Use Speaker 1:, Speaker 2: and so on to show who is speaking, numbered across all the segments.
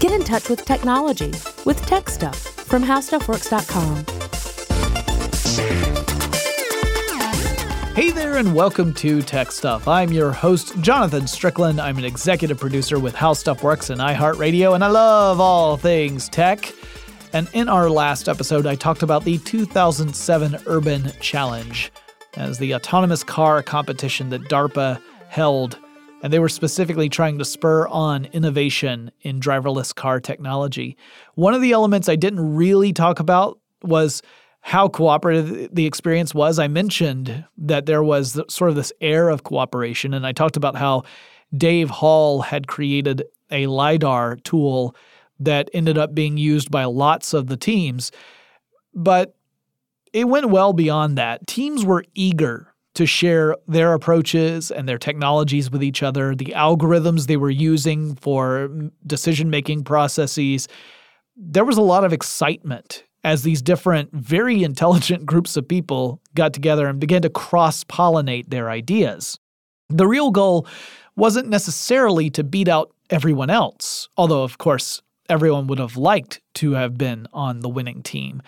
Speaker 1: Get in touch with technology with Tech Stuff from HowStuffWorks.com.
Speaker 2: Hey there, and welcome to Tech Stuff. I'm your host, Jonathan Strickland. I'm an executive producer with How Stuff Works and iHeartRadio, and I love all things tech. And in our last episode, I talked about the 2007 Urban Challenge as the autonomous car competition that DARPA held. And they were specifically trying to spur on innovation in driverless car technology. One of the elements I didn't really talk about was how cooperative the experience was. I mentioned that there was sort of this air of cooperation, and I talked about how Dave Hall had created a LiDAR tool that ended up being used by lots of the teams. But it went well beyond that. Teams were eager to share their approaches and their technologies with each other, the algorithms they were using for decision making processes. There was a lot of excitement as these different, very intelligent groups of people got together and began to cross pollinate their ideas. The real goal wasn't necessarily to beat out everyone else, although, of course, everyone would have liked to have been on the winning team.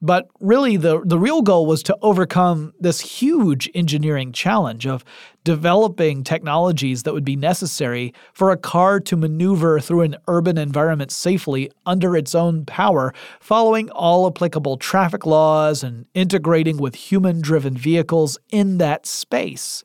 Speaker 2: But really, the, the real goal was to overcome this huge engineering challenge of developing technologies that would be necessary for a car to maneuver through an urban environment safely under its own power, following all applicable traffic laws and integrating with human driven vehicles in that space.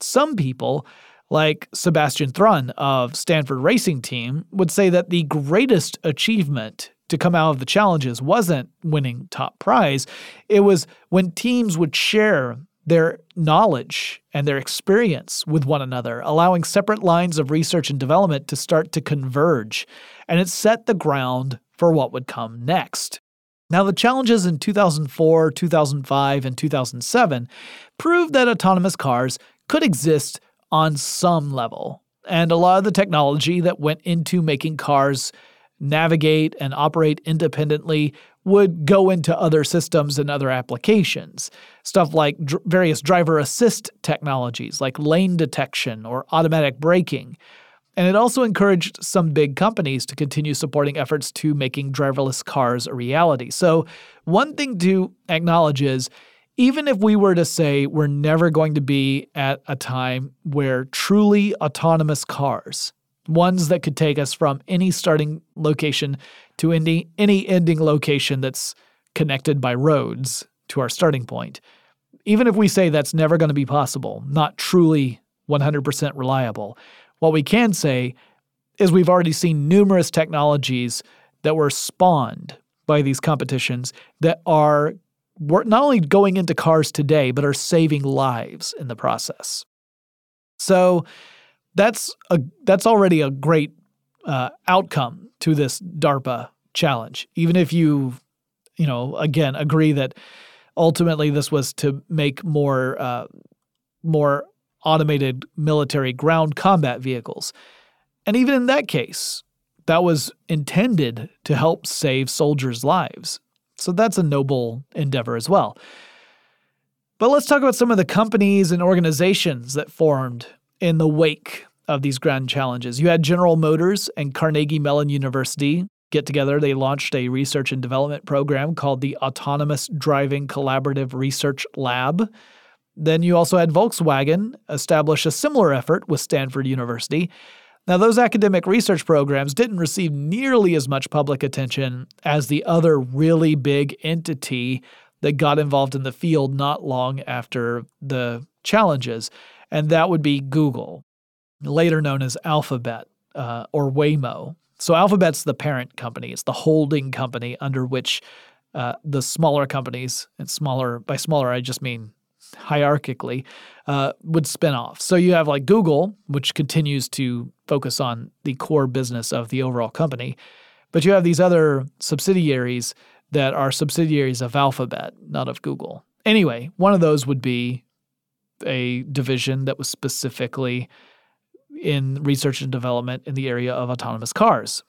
Speaker 2: Some people, like Sebastian Thrun of Stanford Racing Team, would say that the greatest achievement to come out of the challenges wasn't winning top prize. It was when teams would share their knowledge and their experience with one another, allowing separate lines of research and development to start to converge. And it set the ground for what would come next. Now, the challenges in 2004, 2005, and 2007 proved that autonomous cars could exist on some level. And a lot of the technology that went into making cars navigate and operate independently would go into other systems and other applications. Stuff like dr- various driver assist technologies like lane detection or automatic braking. And it also encouraged some big companies to continue supporting efforts to making driverless cars a reality. So, one thing to acknowledge is even if we were to say we're never going to be at a time where truly autonomous cars ones that could take us from any starting location to any, any ending location that's connected by roads to our starting point. Even if we say that's never going to be possible, not truly 100% reliable, what we can say is we've already seen numerous technologies that were spawned by these competitions that are not only going into cars today, but are saving lives in the process. So, that's a that's already a great uh, outcome to this DARPA challenge. Even if you, you know, again agree that ultimately this was to make more uh, more automated military ground combat vehicles, and even in that case, that was intended to help save soldiers' lives. So that's a noble endeavor as well. But let's talk about some of the companies and organizations that formed in the wake of these grand challenges. You had General Motors and Carnegie Mellon University get together. They launched a research and development program called the Autonomous Driving Collaborative Research Lab. Then you also had Volkswagen establish a similar effort with Stanford University. Now, those academic research programs didn't receive nearly as much public attention as the other really big entity that got involved in the field not long after the challenges, and that would be Google later known as Alphabet uh, or Waymo. So Alphabet's the parent company. It's the holding company under which uh, the smaller companies, and smaller by smaller I just mean hierarchically, uh, would spin off. So you have like Google, which continues to focus on the core business of the overall company, but you have these other subsidiaries that are subsidiaries of Alphabet, not of Google. Anyway, one of those would be a division that was specifically in research and development in the area of autonomous cars.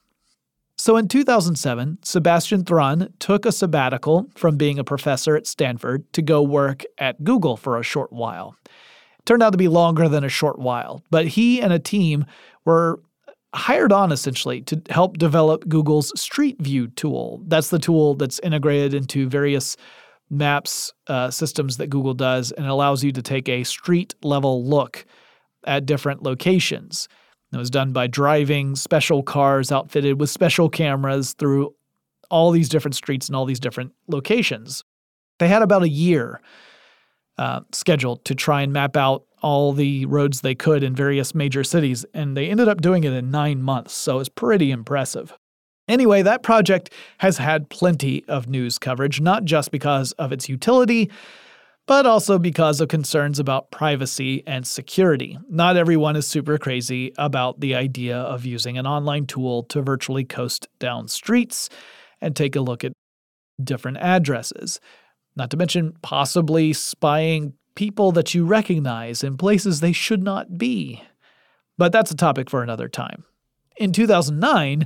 Speaker 2: So in 2007, Sebastian Thrun took a sabbatical from being a professor at Stanford to go work at Google for a short while. It turned out to be longer than a short while, but he and a team were hired on essentially to help develop Google's Street View tool. That's the tool that's integrated into various maps uh, systems that Google does and allows you to take a street level look at different locations. It was done by driving special cars outfitted with special cameras through all these different streets and all these different locations. They had about a year uh, scheduled to try and map out all the roads they could in various major cities, and they ended up doing it in nine months, so it's pretty impressive. Anyway, that project has had plenty of news coverage, not just because of its utility, but also because of concerns about privacy and security. Not everyone is super crazy about the idea of using an online tool to virtually coast down streets and take a look at different addresses. Not to mention possibly spying people that you recognize in places they should not be. But that's a topic for another time. In 2009,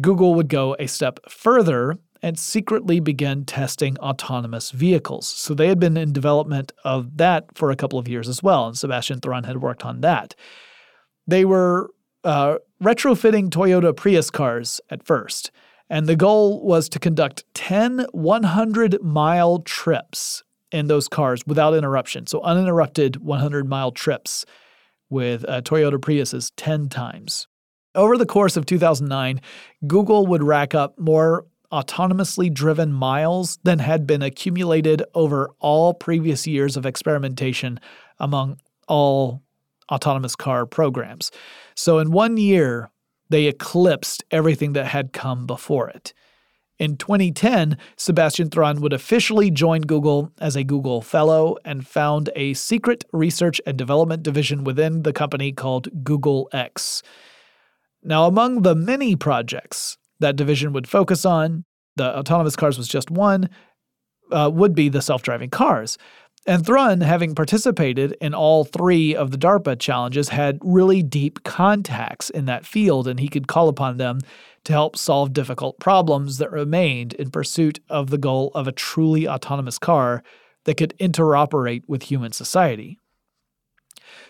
Speaker 2: Google would go a step further and secretly began testing autonomous vehicles. So they had been in development of that for a couple of years as well, and Sebastian Thrun had worked on that. They were uh, retrofitting Toyota Prius cars at first, and the goal was to conduct 10 100 mile trips in those cars without interruption. So uninterrupted 100 mile trips with uh, Toyota Priuses 10 times. Over the course of 2009, Google would rack up more autonomously driven miles than had been accumulated over all previous years of experimentation among all autonomous car programs. So in one year, they eclipsed everything that had come before it. In 2010, Sebastian Thrun would officially join Google as a Google Fellow and found a secret research and development division within the company called Google X. Now, among the many projects that division would focus on, the autonomous cars was just one, uh, would be the self driving cars. And Thrun, having participated in all three of the DARPA challenges, had really deep contacts in that field, and he could call upon them to help solve difficult problems that remained in pursuit of the goal of a truly autonomous car that could interoperate with human society.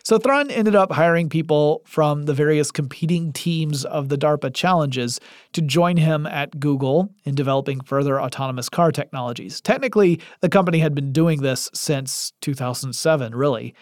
Speaker 2: So Thrun ended up hiring people from the various competing teams of the DARPA challenges to join him at Google in developing further autonomous car technologies. Technically, the company had been doing this since 2007, really.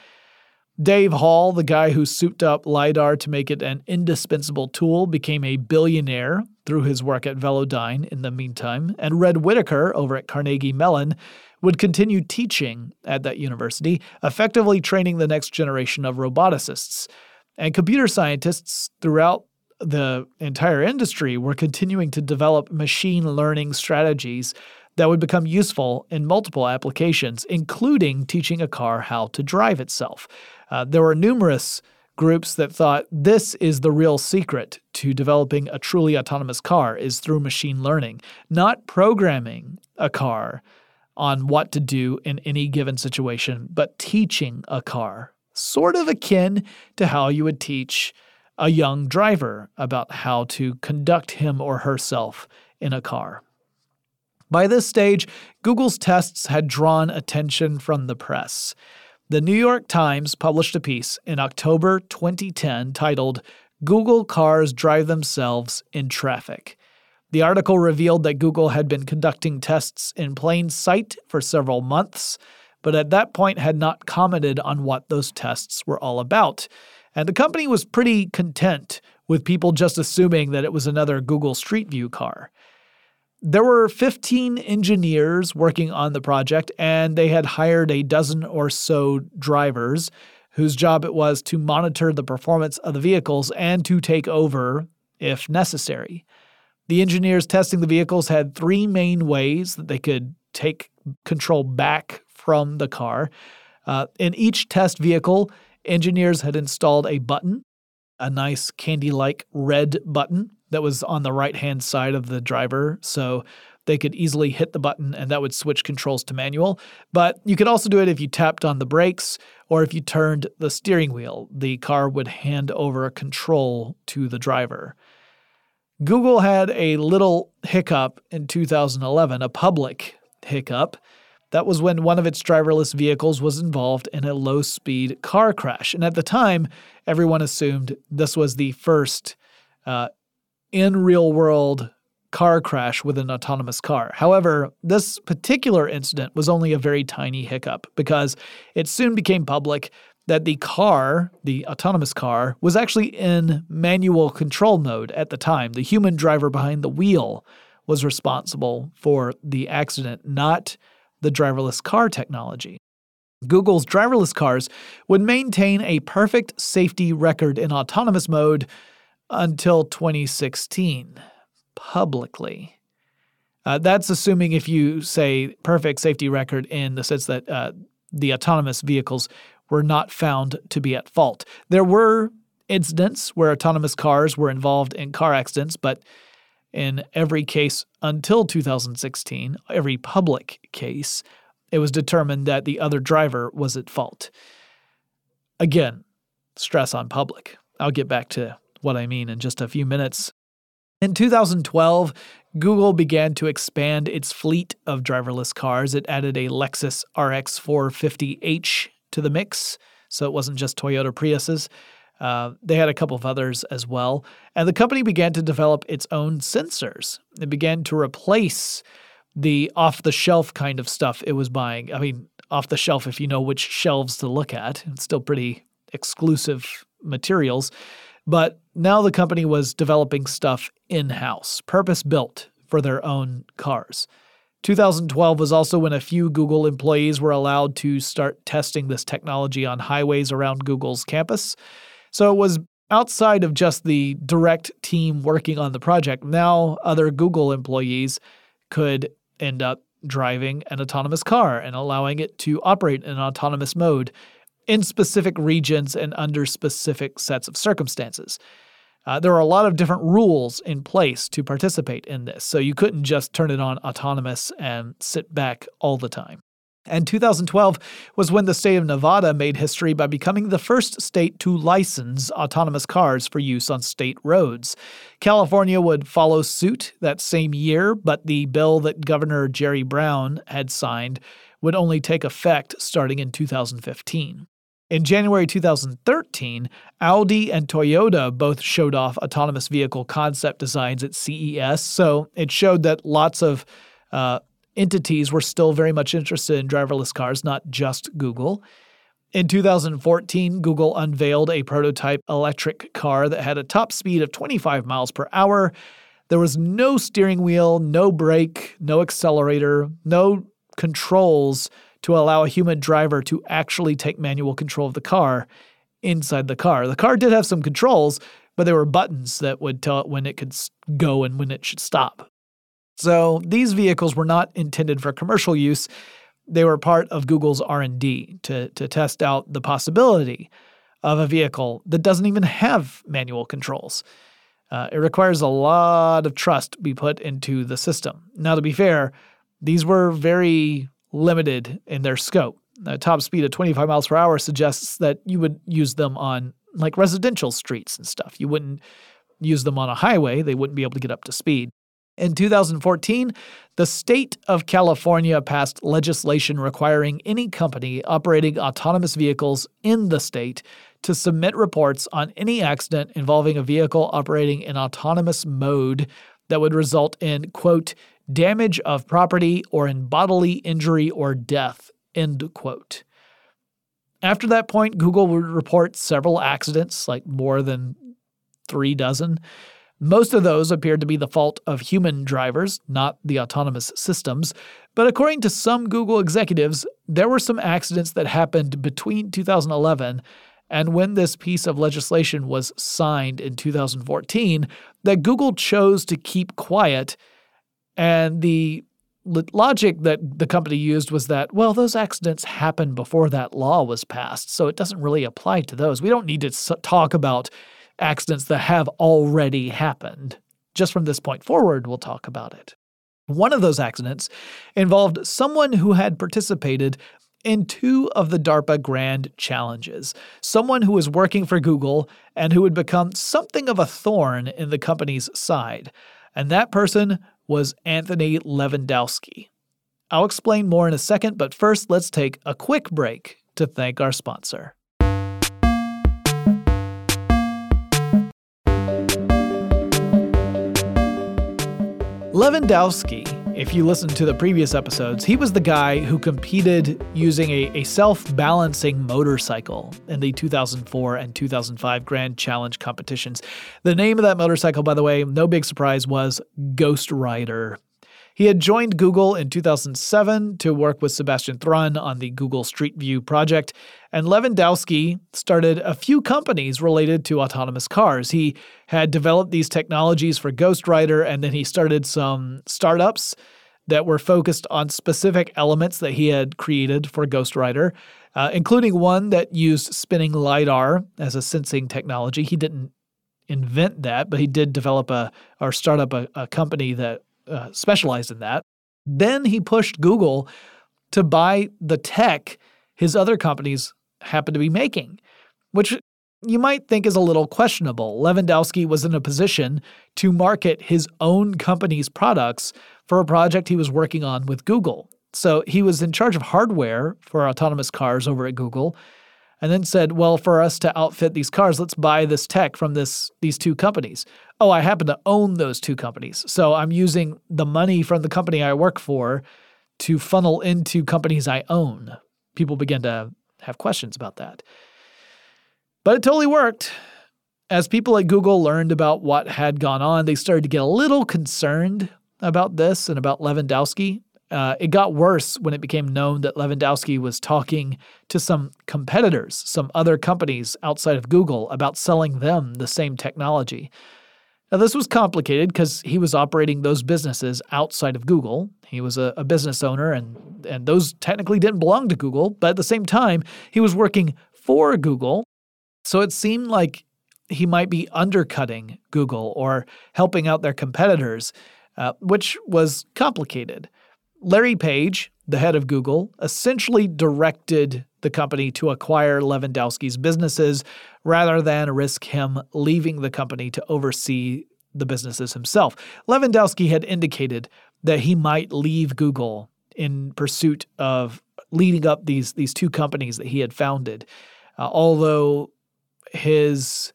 Speaker 2: Dave Hall, the guy who souped up LiDAR to make it an indispensable tool, became a billionaire through his work at Velodyne in the meantime, and Red Whittaker over at Carnegie Mellon would continue teaching at that university, effectively training the next generation of roboticists. And computer scientists throughout the entire industry were continuing to develop machine learning strategies that would become useful in multiple applications, including teaching a car how to drive itself. Uh, there were numerous groups that thought this is the real secret to developing a truly autonomous car is through machine learning, not programming a car on what to do in any given situation, but teaching a car, sort of akin to how you would teach a young driver about how to conduct him or herself in a car. By this stage, Google's tests had drawn attention from the press. The New York Times published a piece in October 2010 titled, Google Cars Drive Themselves in Traffic. The article revealed that Google had been conducting tests in plain sight for several months, but at that point had not commented on what those tests were all about. And the company was pretty content with people just assuming that it was another Google Street View car. There were 15 engineers working on the project, and they had hired a dozen or so drivers whose job it was to monitor the performance of the vehicles and to take over if necessary. The engineers testing the vehicles had three main ways that they could take control back from the car. Uh, in each test vehicle, engineers had installed a button, a nice candy like red button that was on the right hand side of the driver. So they could easily hit the button and that would switch controls to manual. But you could also do it if you tapped on the brakes or if you turned the steering wheel. The car would hand over control to the driver. Google had a little hiccup in 2011, a public hiccup. That was when one of its driverless vehicles was involved in a low speed car crash. And at the time, everyone assumed this was the first uh, in real world car crash with an autonomous car. However, this particular incident was only a very tiny hiccup because it soon became public that the car, the autonomous car, was actually in manual control mode at the time. The human driver behind the wheel was responsible for the accident, not the driverless car technology. Google's driverless cars would maintain a perfect safety record in autonomous mode until 2016, publicly. Uh, that's assuming if you say perfect safety record in the sense that uh, the autonomous vehicles were not found to be at fault. There were incidents where autonomous cars were involved in car accidents, but in every case until 2016, every public case, it was determined that the other driver was at fault. Again, stress on public. I'll get back to what I mean in just a few minutes. In 2012, Google began to expand its fleet of driverless cars. It added a Lexus RX 450h to the mix, so it wasn't just Toyota Priuses. Uh, they had a couple of others as well. And the company began to develop its own sensors. It began to replace the off the shelf kind of stuff it was buying. I mean, off the shelf, if you know which shelves to look at, it's still pretty exclusive materials. But now the company was developing stuff in house, purpose built for their own cars. 2012 was also when a few Google employees were allowed to start testing this technology on highways around Google's campus. So it was outside of just the direct team working on the project. Now, other Google employees could end up driving an autonomous car and allowing it to operate in autonomous mode in specific regions and under specific sets of circumstances. Uh, there are a lot of different rules in place to participate in this, so you couldn't just turn it on autonomous and sit back all the time. And 2012 was when the state of Nevada made history by becoming the first state to license autonomous cars for use on state roads. California would follow suit that same year, but the bill that Governor Jerry Brown had signed would only take effect starting in 2015. In January 2013, Audi and Toyota both showed off autonomous vehicle concept designs at CES, so it showed that lots of uh, entities were still very much interested in driverless cars, not just Google. In 2014, Google unveiled a prototype electric car that had a top speed of 25 miles per hour. There was no steering wheel, no brake, no accelerator, no controls to allow a human driver to actually take manual control of the car inside the car. The car did have some controls, but there were buttons that would tell it when it could go and when it should stop. So these vehicles were not intended for commercial use. They were part of Google's R&D to, to test out the possibility of a vehicle that doesn't even have manual controls. Uh, it requires a lot of trust to be put into the system. Now, to be fair, these were very limited in their scope. A top speed of 25 miles per hour suggests that you would use them on like residential streets and stuff. You wouldn't use them on a highway, they wouldn't be able to get up to speed. In 2014, the state of California passed legislation requiring any company operating autonomous vehicles in the state to submit reports on any accident involving a vehicle operating in autonomous mode that would result in, quote, damage of property or in bodily injury or death, end quote. After that point, Google would report several accidents, like more than three dozen. Most of those appeared to be the fault of human drivers, not the autonomous systems. But according to some Google executives, there were some accidents that happened between 2011 and when this piece of legislation was signed in 2014 that Google chose to keep quiet and the logic that the company used was that, well, those accidents happened before that law was passed, so it doesn't really apply to those. We don't need to talk about accidents that have already happened. Just from this point forward, we'll talk about it. One of those accidents involved someone who had participated in two of the DARPA Grand Challenges, someone who was working for Google and who had become something of a thorn in the company's side. And that person was Anthony Levandowski. I'll explain more in a second, but first let's take a quick break to thank our sponsor. Levandowski if you listen to the previous episodes, he was the guy who competed using a, a self balancing motorcycle in the 2004 and 2005 Grand Challenge competitions. The name of that motorcycle, by the way, no big surprise, was Ghost Rider. He had joined Google in 2007 to work with Sebastian Thrun on the Google Street View project, and Levandowski started a few companies related to autonomous cars. He had developed these technologies for Ghost Rider, and then he started some startups that were focused on specific elements that he had created for Ghost Rider, uh, including one that used spinning LiDAR as a sensing technology. He didn't invent that, but he did develop a or start up a, a company that uh, specialized in that. Then he pushed Google to buy the tech his other companies happened to be making, which you might think is a little questionable. Levandowski was in a position to market his own company's products for a project he was working on with Google. So he was in charge of hardware for autonomous cars over at Google and then said, "Well, for us to outfit these cars, let's buy this tech from this these two companies." Oh, I happen to own those two companies. So I'm using the money from the company I work for to funnel into companies I own. People begin to have questions about that. But it totally worked. As people at Google learned about what had gone on, they started to get a little concerned about this and about Levandowski uh, it got worse when it became known that Levandowski was talking to some competitors, some other companies outside of Google, about selling them the same technology. Now, this was complicated because he was operating those businesses outside of Google. He was a, a, business owner, and, and those technically didn't belong to Google, but at the same time, he was working for Google. So it seemed like he might be undercutting Google or helping out their competitors, uh, which was complicated. Larry Page, the head of Google, essentially directed the company to acquire Levandowski's businesses rather than risk him leaving the company to oversee the businesses himself. Levandowski had indicated that he might leave Google in pursuit of leading up these these two companies that he had founded. Uh, although his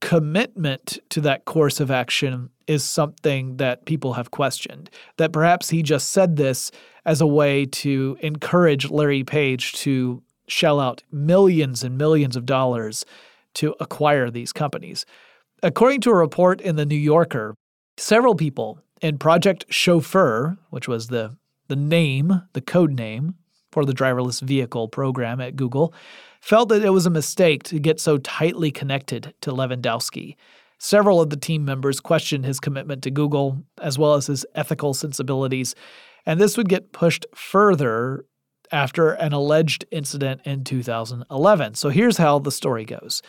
Speaker 2: commitment to that course of action is something that people have questioned. That perhaps he just said this as a way to encourage Larry Page to shell out millions and millions of dollars to acquire these companies. According to a report in the New Yorker, several people in Project Chauffeur, which was the, the name, the code name for the driverless vehicle program at Google, felt that it was a mistake to get so tightly connected to Levandowski. Several of the team members questioned his commitment to Google, as well as his ethical sensibilities, and this would get pushed further after an alleged incident in 2011. So here's how the story goes.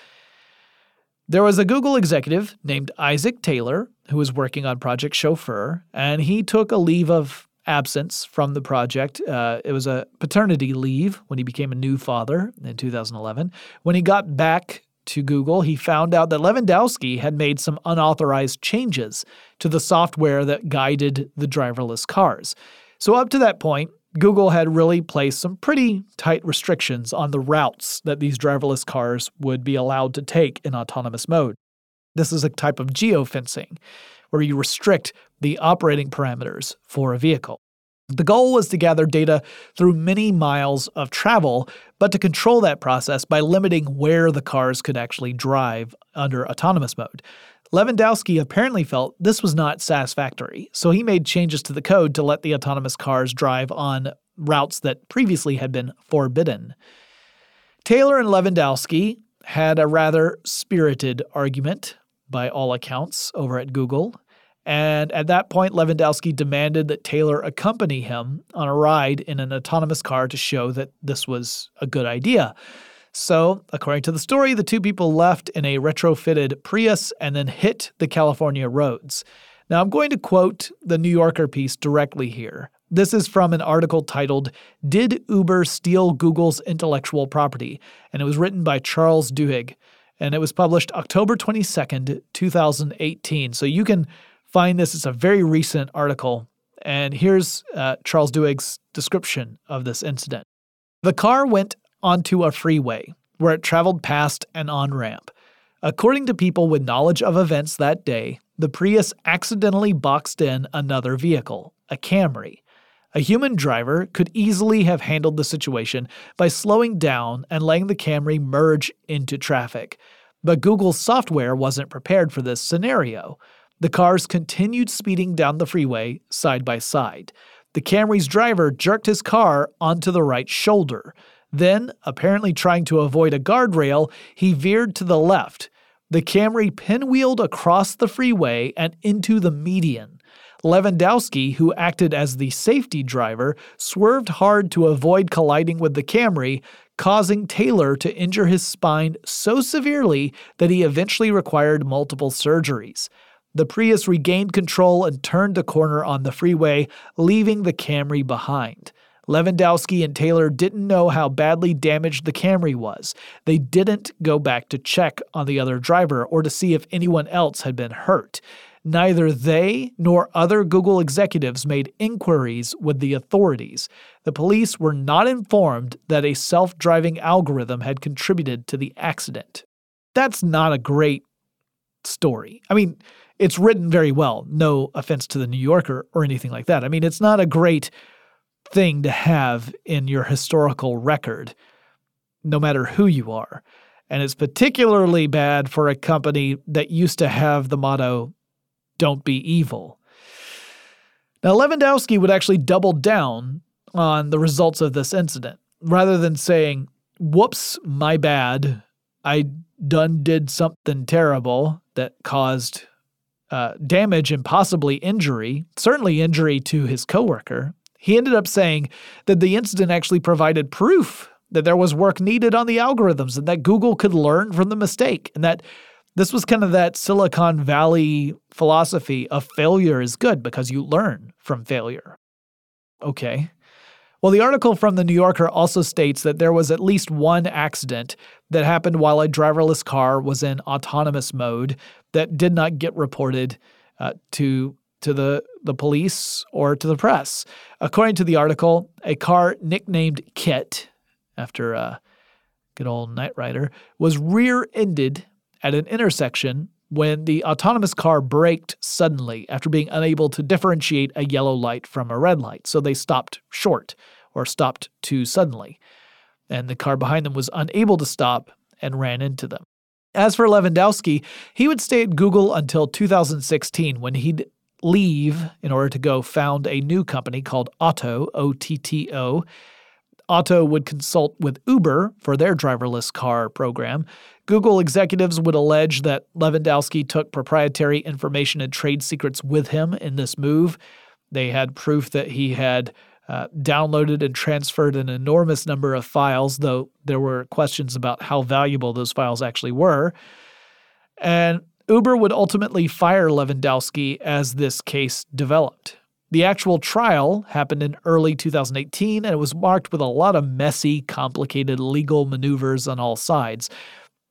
Speaker 2: There was a Google executive named Isaac Taylor who was working on Project Chauffeur, and he took a leave of absence from the project. Uh, it was a paternity leave when he became a new father in 2011. When he got back to Google, he found out that Levandowski had made some unauthorized changes to the software that guided the driverless cars. So, up to that point, Google had really placed some pretty tight restrictions on the routes that these driverless cars would be allowed to take in autonomous mode. This is a type of geofencing, where you restrict the operating parameters for a vehicle. The goal was to gather data through many miles of travel, but to control that process by limiting where the cars could actually drive under autonomous mode. Levandowski apparently felt this was not satisfactory, so he made changes to the code to let the autonomous cars drive on routes that previously had been forbidden. Taylor and Levandowski had a rather spirited argument, by all accounts, over at Google. And at that point, Levandowski demanded that Taylor accompany him on a ride in an autonomous car to show that this was a good idea. So, according to the story, the two people left in a retrofitted Prius and then hit the California roads. Now, I'm going to quote the New Yorker piece directly here. This is from an article titled, Did Uber Steal Google's Intellectual Property? And it was written by Charles Duhigg. And it was published October 22nd, 2018. So you can find this. It's a very recent article. And here's uh, Charles Duhigg's description of this incident. The car went onto a freeway where it traveled past an on ramp. According to people with knowledge of events that day, the Prius accidentally boxed in another vehicle, a Camry. A human driver could easily have handled the situation by slowing down and letting the Camry merge into traffic. But Google's software wasn't prepared for this scenario. The cars continued speeding down the freeway side by side. The Camry's driver jerked his car onto the right shoulder. Then, apparently trying to avoid a guardrail, he veered to the left. The Camry pinwheeled across the freeway and into the median. Levandowski, who acted as the safety driver, swerved hard to avoid colliding with the Camry, causing Taylor to injure his spine so severely that he eventually required multiple surgeries. The Prius regained control and turned a corner on the freeway, leaving the Camry behind. Levandowski and Taylor didn't know how badly damaged the Camry was. They didn't go back to check on the other driver or to see if anyone else had been hurt. Neither they nor other Google executives made inquiries with the authorities. The police were not informed that a self driving algorithm had contributed to the accident. That's not a great story. I mean, it's written very well. No offense to the New Yorker or anything like that. I mean, it's not a great thing to have in your historical record, no matter who you are. And it's particularly bad for a company that used to have the motto, don't be evil. Now, Levandowski would actually double down on the results of this incident. Rather than saying, whoops, my bad, I done did something terrible that caused uh, damage and possibly injury, certainly injury to his coworker, he ended up saying that the incident actually provided proof that there was work needed on the algorithms and that Google could learn from the mistake and that this was kind of that Silicon Valley philosophy of failure is good because you learn from failure. Okay. Well, the article from the New Yorker also states that there was at least one accident that happened while a driverless car was in autonomous mode that did not get reported uh, to to the, the police or to the press. According to the article, a car nicknamed Kit, after a good old Knight Rider, was rear ended at an intersection when the autonomous car braked suddenly after being unable to differentiate a yellow light from a red light. So they stopped short or stopped too suddenly. And the car behind them was unable to stop and ran into them. As for Levandowski, he would stay at Google until 2016 when he'd leave in order to go found a new company called Otto, O T T O. Otto would consult with Uber for their driverless car program. Google executives would allege that Levandowski took proprietary information and trade secrets with him in this move. They had proof that he had uh, downloaded and transferred an enormous number of files, though there were questions about how valuable those files actually were. And Uber would ultimately fire Levandowski as this case developed. The actual trial happened in early 2018 and it was marked with a lot of messy, complicated legal maneuvers on all sides.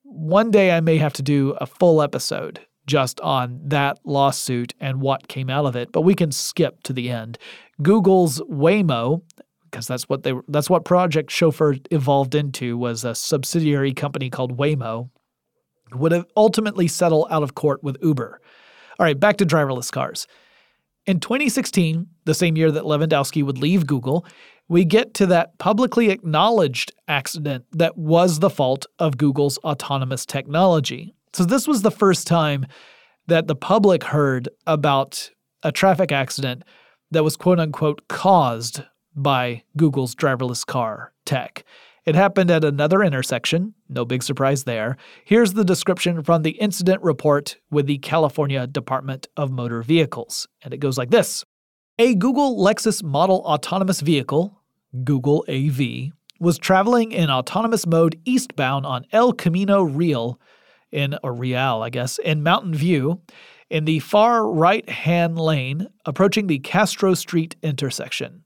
Speaker 2: One day I may have to do a full episode just on that lawsuit and what came out of it, but we can skip to the end. Google's Waymo, because that's what they that's what Project Chauffeur evolved into was a subsidiary company called Waymo would ultimately settle out of court with Uber. All right, back to driverless cars. In 2016, the same year that Levandowski would leave Google, we get to that publicly acknowledged accident that was the fault of Google's autonomous technology. So, this was the first time that the public heard about a traffic accident that was quote unquote caused by Google's driverless car tech. It happened at another intersection, no big surprise there. Here's the description from the incident report with the California Department of Motor Vehicles, and it goes like this A Google Lexus model autonomous vehicle, Google AV, was traveling in autonomous mode eastbound on El Camino Real, in a Real, I guess, in Mountain View, in the far right hand lane, approaching the Castro Street intersection.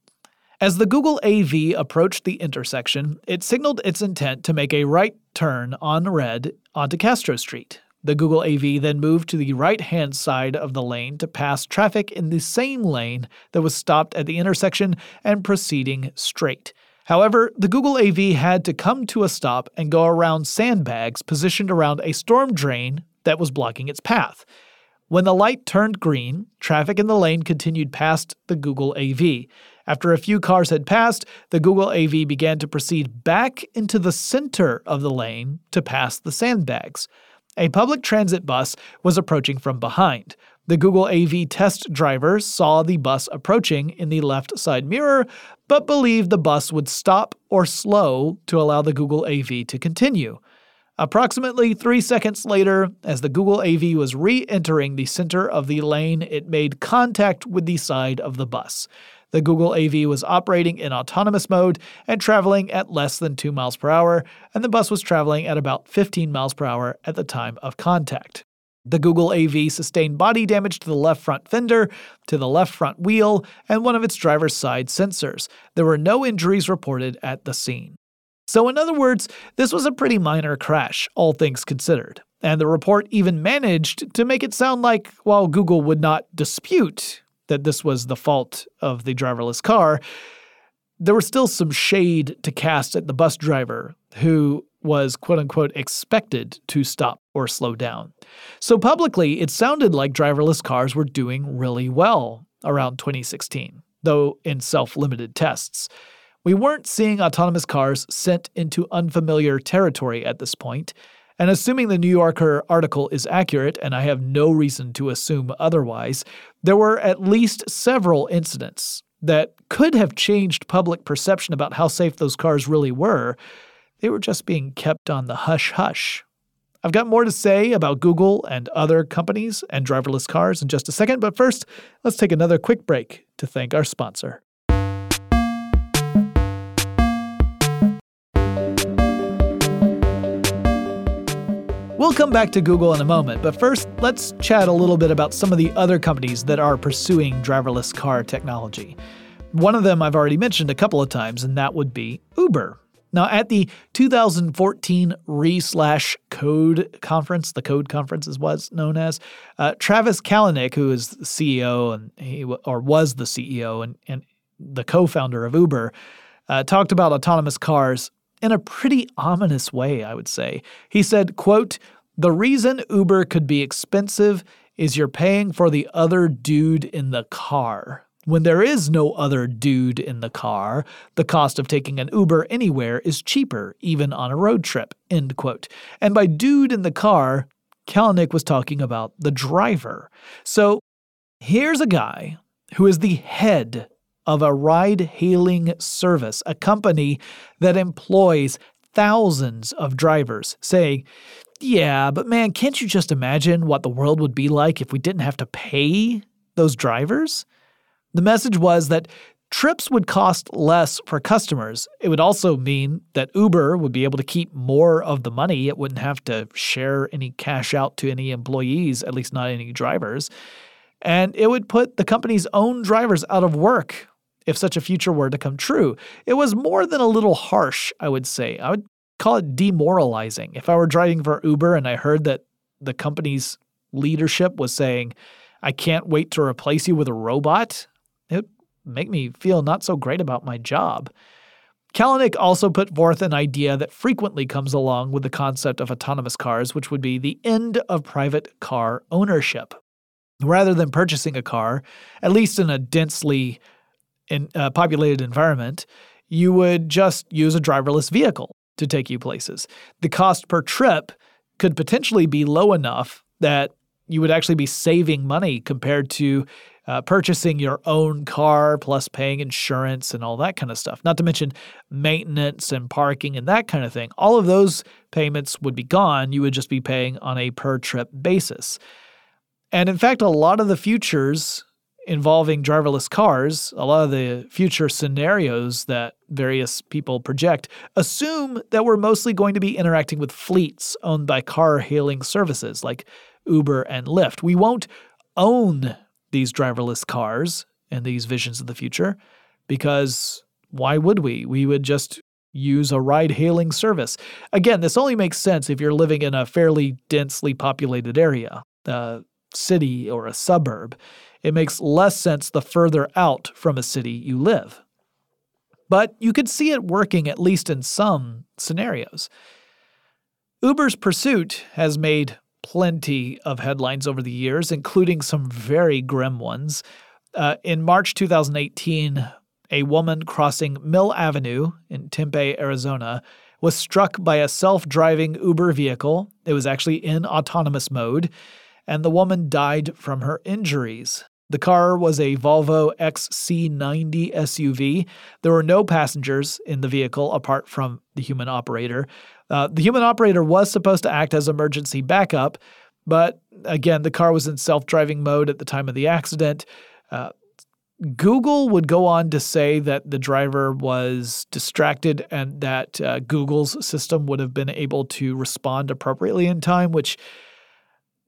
Speaker 2: As the Google AV approached the intersection, it signaled its intent to make a right turn on red onto Castro Street. The Google AV then moved to the right hand side of the lane to pass traffic in the same lane that was stopped at the intersection and proceeding straight. However, the Google AV had to come to a stop and go around sandbags positioned around a storm drain that was blocking its path. When the light turned green, traffic in the lane continued past the Google AV. After a few cars had passed, the Google AV began to proceed back into the center of the lane to pass the sandbags. A public transit bus was approaching from behind. The Google AV test driver saw the bus approaching in the left side mirror, but believed the bus would stop or slow to allow the Google AV to continue. Approximately three seconds later, as the Google AV was re entering the center of the lane, it made contact with the side of the bus. The Google AV was operating in autonomous mode and traveling at less than 2 miles per hour, and the bus was traveling at about 15 miles per hour at the time of contact. The Google AV sustained body damage to the left front fender, to the left front wheel, and one of its driver's side sensors. There were no injuries reported at the scene. So, in other words, this was a pretty minor crash, all things considered. And the report even managed to make it sound like while Google would not dispute that this was the fault of the driverless car, there was still some shade to cast at the bus driver who was quote unquote expected to stop or slow down. So publicly, it sounded like driverless cars were doing really well around 2016, though in self limited tests. We weren't seeing autonomous cars sent into unfamiliar territory at this point, and assuming the New Yorker article is accurate, and I have no reason to assume otherwise, there were at least several incidents that could have changed public perception about how safe those cars really were. They were just being kept on the hush hush. I've got more to say about Google and other companies and driverless cars in just a second, but first, let's take another quick break to thank our sponsor. We'll come back to Google in a moment, but first, let's chat a little bit about some of the other companies that are pursuing driverless car technology. One of them I've already mentioned a couple of times, and that would be Uber. Now, at the 2014 Re slash Code conference, the Code conference is what's known as, uh, Travis Kalanick, who is the CEO and he or was the CEO and, and the co-founder of Uber, uh, talked about autonomous cars in a pretty ominous way, I would say. He said, quote, the reason Uber could be expensive is you're paying for the other dude in the car. When there is no other dude in the car, the cost of taking an Uber anywhere is cheaper, even on a road trip. End quote. And by dude in the car, Kalanick was talking about the driver. So here's a guy who is the head of a ride hailing service, a company that employs thousands of drivers, saying, Yeah, but man, can't you just imagine what the world would be like if we didn't have to pay those drivers? The message was that trips would cost less for customers. It would also mean that Uber would be able to keep more of the money. It wouldn't have to share any cash out to any employees, at least not any drivers. And it would put the company's own drivers out of work if such a future were to come true. It was more than a little harsh, I would say. I would call it demoralizing. If I were driving for Uber and I heard that the company's leadership was saying, I can't wait to replace you with a robot, it would make me feel not so great about my job. Kalanick also put forth an idea that frequently comes along with the concept of autonomous cars, which would be the end of private car ownership. Rather than purchasing a car, at least in a densely in a populated environment, you would just use a driverless vehicle to take you places. The cost per trip could potentially be low enough that you would actually be saving money compared to uh, purchasing your own car plus paying insurance and all that kind of stuff. Not to mention maintenance and parking and that kind of thing. All of those payments would be gone. You would just be paying on a per trip basis. And in fact, a lot of the futures involving driverless cars, a lot of the future scenarios that various people project assume that we're mostly going to be interacting with fleets owned by car hailing services like Uber and Lyft. We won't own these driverless cars and these visions of the future because why would we? We would just use a ride hailing service. Again, this only makes sense if you're living in a fairly densely populated area, a city or a suburb. It makes less sense the further out from a city you live. But you could see it working at least in some scenarios. Uber's pursuit has made plenty of headlines over the years, including some very grim ones. Uh, in March 2018, a woman crossing Mill Avenue in Tempe, Arizona, was struck by a self driving Uber vehicle. It was actually in autonomous mode, and the woman died from her injuries. The car was a Volvo XC90 SUV. There were no passengers in the vehicle apart from the human operator. Uh, the human operator was supposed to act as emergency backup, but again, the car was in self driving mode at the time of the accident. Uh, Google would go on to say that the driver was distracted and that uh, Google's system would have been able to respond appropriately in time, which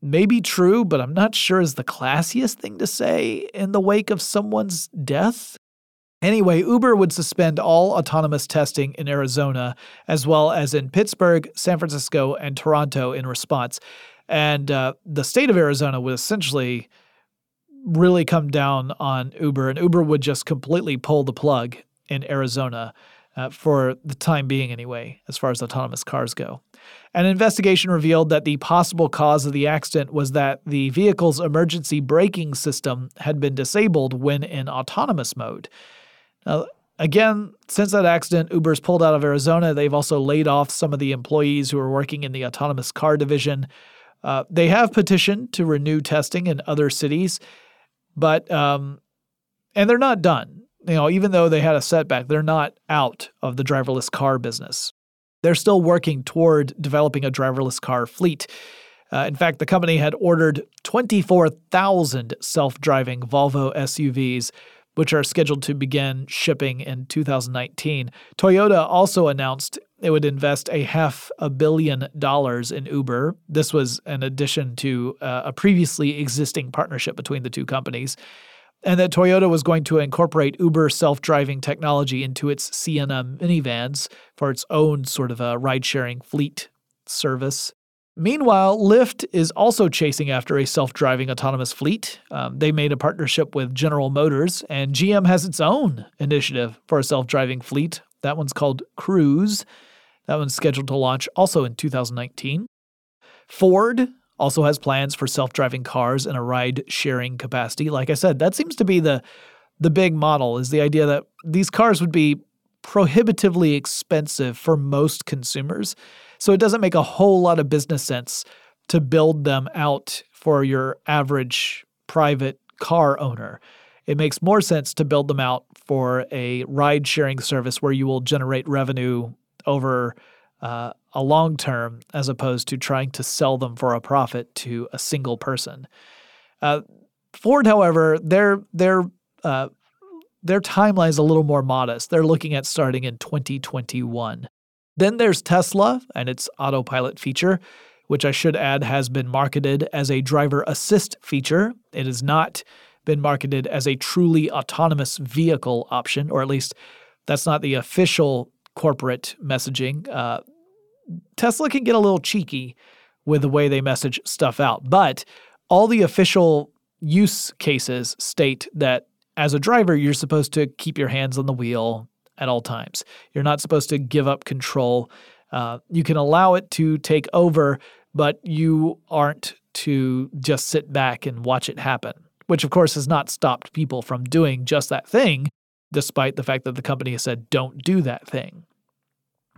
Speaker 2: may be true, but I'm not sure is the classiest thing to say in the wake of someone's death. Anyway, Uber would suspend all autonomous testing in Arizona, as well as in Pittsburgh, San Francisco, and Toronto in response. And uh, the state of Arizona would essentially really come down on Uber, and Uber would just completely pull the plug in Arizona uh, for the time being, anyway, as far as autonomous cars go. An investigation revealed that the possible cause of the accident was that the vehicle's emergency braking system had been disabled when in autonomous mode. Now, again, since that accident, Uber's pulled out of Arizona. They've also laid off some of the employees who are working in the autonomous car division. Uh, they have petitioned to renew testing in other cities, but um, and they're not done. You know, even though they had a setback, they're not out of the driverless car business. They're still working toward developing a driverless car fleet. Uh, in fact, the company had ordered 24,000 self driving Volvo SUVs, which are scheduled to begin shipping in 2019. Toyota also announced it would invest a half a billion dollars in Uber. This was an addition to uh, a previously existing partnership between the two companies. And that Toyota was going to incorporate Uber self driving technology into its Sienna minivans for its own sort of a ride sharing fleet service. Meanwhile, Lyft is also chasing after a self driving autonomous fleet. Um, they made a partnership with General Motors, and GM has its own initiative for a self driving fleet. That one's called Cruise. That one's scheduled to launch also in 2019. Ford also has plans for self-driving cars in a ride-sharing capacity. Like I said, that seems to be the the big model is the idea that these cars would be prohibitively expensive for most consumers. So it doesn't make a whole lot of business sense to build them out for your average private car owner. It makes more sense to build them out for a ride sharing service where you will generate revenue over uh, a long term as opposed to trying to sell them for a profit to a single person. Uh, Ford, however, their their uh, their timeline is a little more modest. They're looking at starting in 2021. Then there's Tesla and its autopilot feature, which I should add has been marketed as a driver assist feature. It has not been marketed as a truly autonomous vehicle option, or at least that's not the official corporate messaging. Uh, Tesla can get a little cheeky with the way they message stuff out, but all the official use cases state that as a driver, you're supposed to keep your hands on the wheel at all times. You're not supposed to give up control. Uh, you can allow it to take over, but you aren't to just sit back and watch it happen, which of course has not stopped people from doing just that thing, despite the fact that the company has said don't do that thing.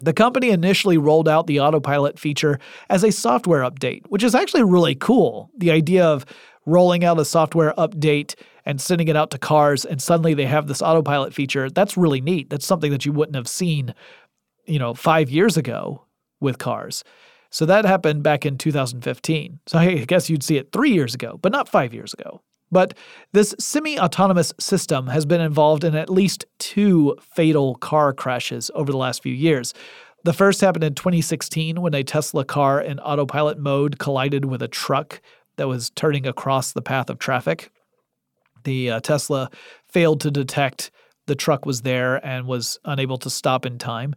Speaker 2: The company initially rolled out the autopilot feature as a software update, which is actually really cool. The idea of rolling out a software update and sending it out to cars and suddenly they have this autopilot feature, that's really neat. That's something that you wouldn't have seen, you know, 5 years ago with cars. So that happened back in 2015. So I guess you'd see it 3 years ago, but not 5 years ago. But this semi autonomous system has been involved in at least two fatal car crashes over the last few years. The first happened in 2016 when a Tesla car in autopilot mode collided with a truck that was turning across the path of traffic. The uh, Tesla failed to detect the truck was there and was unable to stop in time.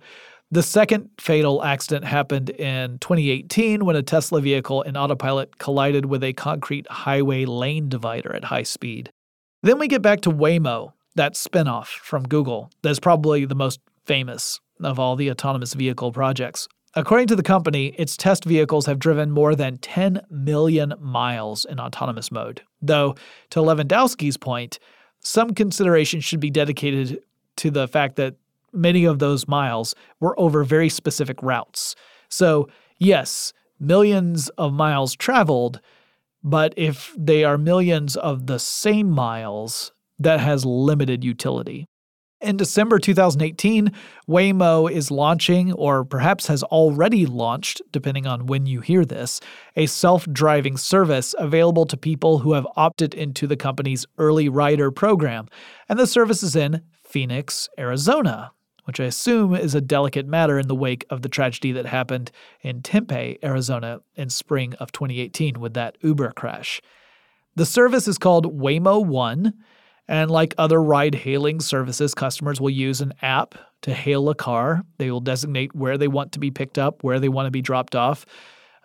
Speaker 2: The second fatal accident happened in 2018 when a Tesla vehicle in autopilot collided with a concrete highway lane divider at high speed. Then we get back to Waymo, that spinoff from Google that's probably the most famous of all the autonomous vehicle projects. According to the company, its test vehicles have driven more than 10 million miles in autonomous mode. Though, to Levandowski's point, some consideration should be dedicated to the fact that many of those miles were over very specific routes. So, yes, millions of miles traveled, but if they are millions of the same miles, that has limited utility. In December 2018, Waymo is launching, or perhaps has already launched, depending on when you hear this, a self driving service available to people who have opted into the company's early rider program. And the service is in Phoenix, Arizona, which I assume is a delicate matter in the wake of the tragedy that happened in Tempe, Arizona in spring of 2018 with that Uber crash. The service is called Waymo One and like other ride hailing services, customers will use an app to hail a car. They will designate where they want to be picked up, where they want to be dropped off.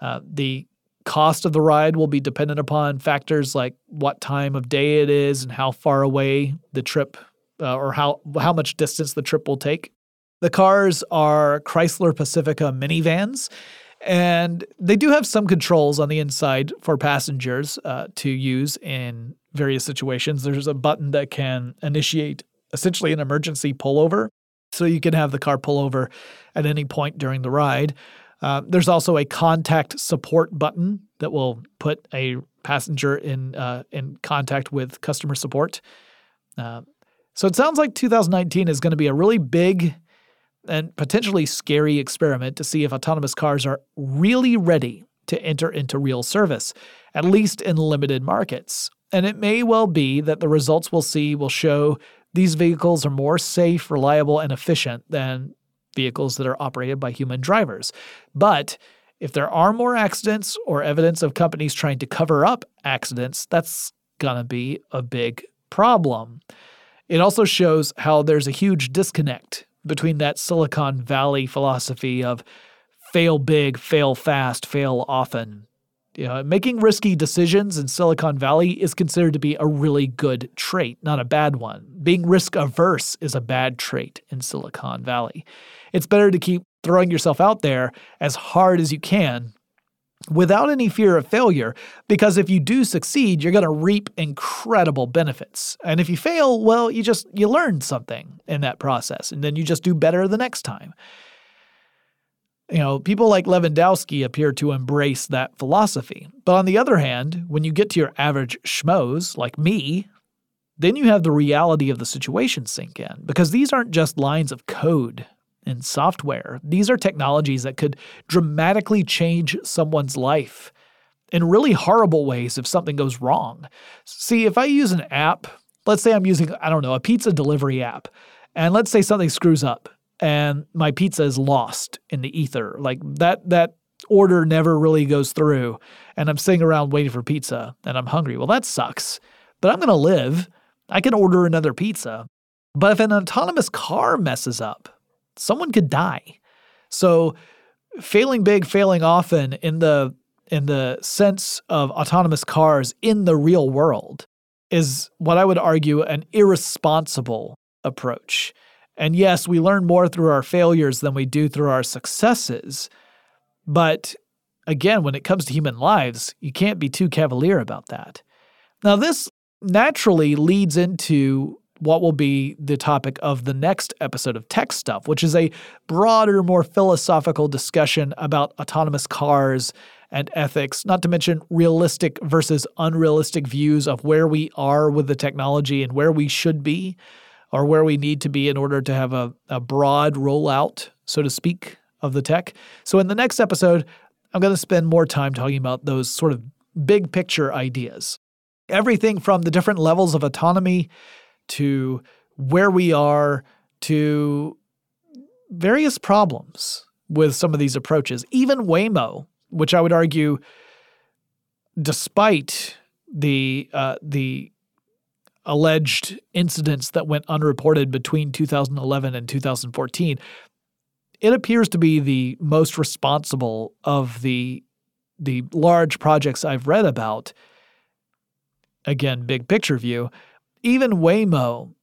Speaker 2: Uh, the cost of the ride will be dependent upon factors like what time of day it is and how far away the trip uh, or how how much distance the trip will take. The cars are Chrysler Pacifica minivans, and they do have some controls on the inside for passengers uh, to use in various situations. There's a button that can initiate essentially an emergency pullover. So you can have the car pull over at any point during the ride. Uh, there's also a contact support button that will put a passenger in uh, in contact with customer support. Uh, so it sounds like 2019 is going to be a really big and potentially scary experiment to see if autonomous cars are really ready to enter into real service, at least in limited markets. And it may well be that the results we'll see will show these vehicles are more safe, reliable, and efficient than vehicles that are operated by human drivers. But if there are more accidents or evidence of companies trying to cover up accidents, that's going to be a big problem. It also shows how there's a huge disconnect between that Silicon Valley philosophy of fail big, fail fast, fail often, you know, making risky decisions in Silicon Valley is considered to be a really good trait, not a bad one. Being risk averse is a bad trait in Silicon Valley. It's better to keep throwing yourself out there as hard as you can without any fear of failure, because if you do succeed, you're going to reap incredible benefits. And if you fail, well, you just you learned something in that process and then you just do better the next time. You know, people like Levandowski appear to embrace that philosophy. But on the other hand, when you get to your average schmoes like me, then you have the reality of the situation sink in because these aren't just lines of code and software. These are technologies that could dramatically change someone's life in really horrible ways if something goes wrong. See, if I use an app, let's say I'm using, I don't know, a pizza delivery app, and let's say something screws up and my pizza is lost in the ether. Like that that order never really goes through and I'm sitting around waiting for pizza and I'm hungry. Well, that sucks. But I'm going to live. I can order another pizza. But if an autonomous car messes up, someone could die. So failing big, failing often in the in the sense of autonomous cars in the real world is what I would argue an irresponsible approach. And yes, we learn more through our failures than we do through our successes. But again, when it comes to human lives, you can't be too cavalier about that. Now, this naturally leads into what will be the topic of the next episode of Tech Stuff, which is a broader, more philosophical discussion about autonomous cars and ethics, not to mention realistic versus unrealistic views of where we are with the technology and where we should be or where we need to be in order to have a, a broad rollout, so to speak, of the tech. So, in the next episode, I'm going to spend more time talking about those sort of big picture ideas. Everything from the different levels of autonomy to where we are to various problems with some of these approaches. Even Waymo, which I would argue, despite the uh, the alleged incidents that went unreported between 2011 and 2014, it appears to be the most responsible of the the large projects I've read about. Again, big picture view. Even Waymo,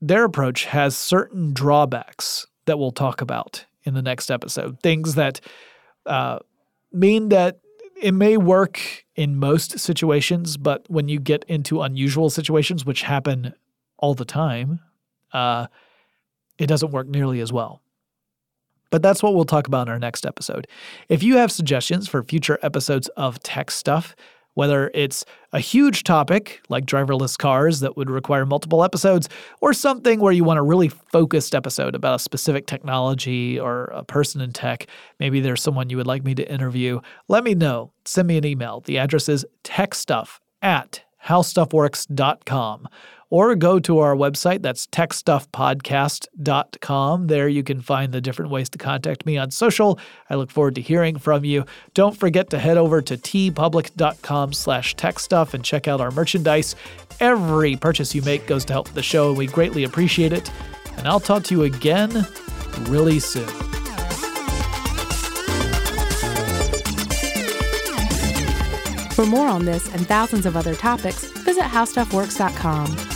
Speaker 2: their approach has certain drawbacks that we'll talk about in the next episode. Things that uh, mean that it may work in most situations, but when you get into unusual situations, which happen all the time, uh, it doesn't work nearly as well. But that's what we'll talk about in our next episode. If you have suggestions for future episodes of Tech Stuff, whether it's a huge topic like driverless cars that would require multiple episodes, or something where you want a really focused episode about a specific technology or a person in tech, maybe there's someone you would like me to interview, let me know. Send me an email. The address is techstuff at howstuffworks.com or go to our website. That's techstuffpodcast.com. There you can find the different ways to contact me on social. I look forward to hearing from you. Don't forget to head over to teepublic.com slash techstuff and check out our merchandise. Every purchase you make goes to help the show, and we greatly appreciate it. And I'll talk to you again really soon.
Speaker 1: For more on this and thousands of other topics, visit howstuffworks.com.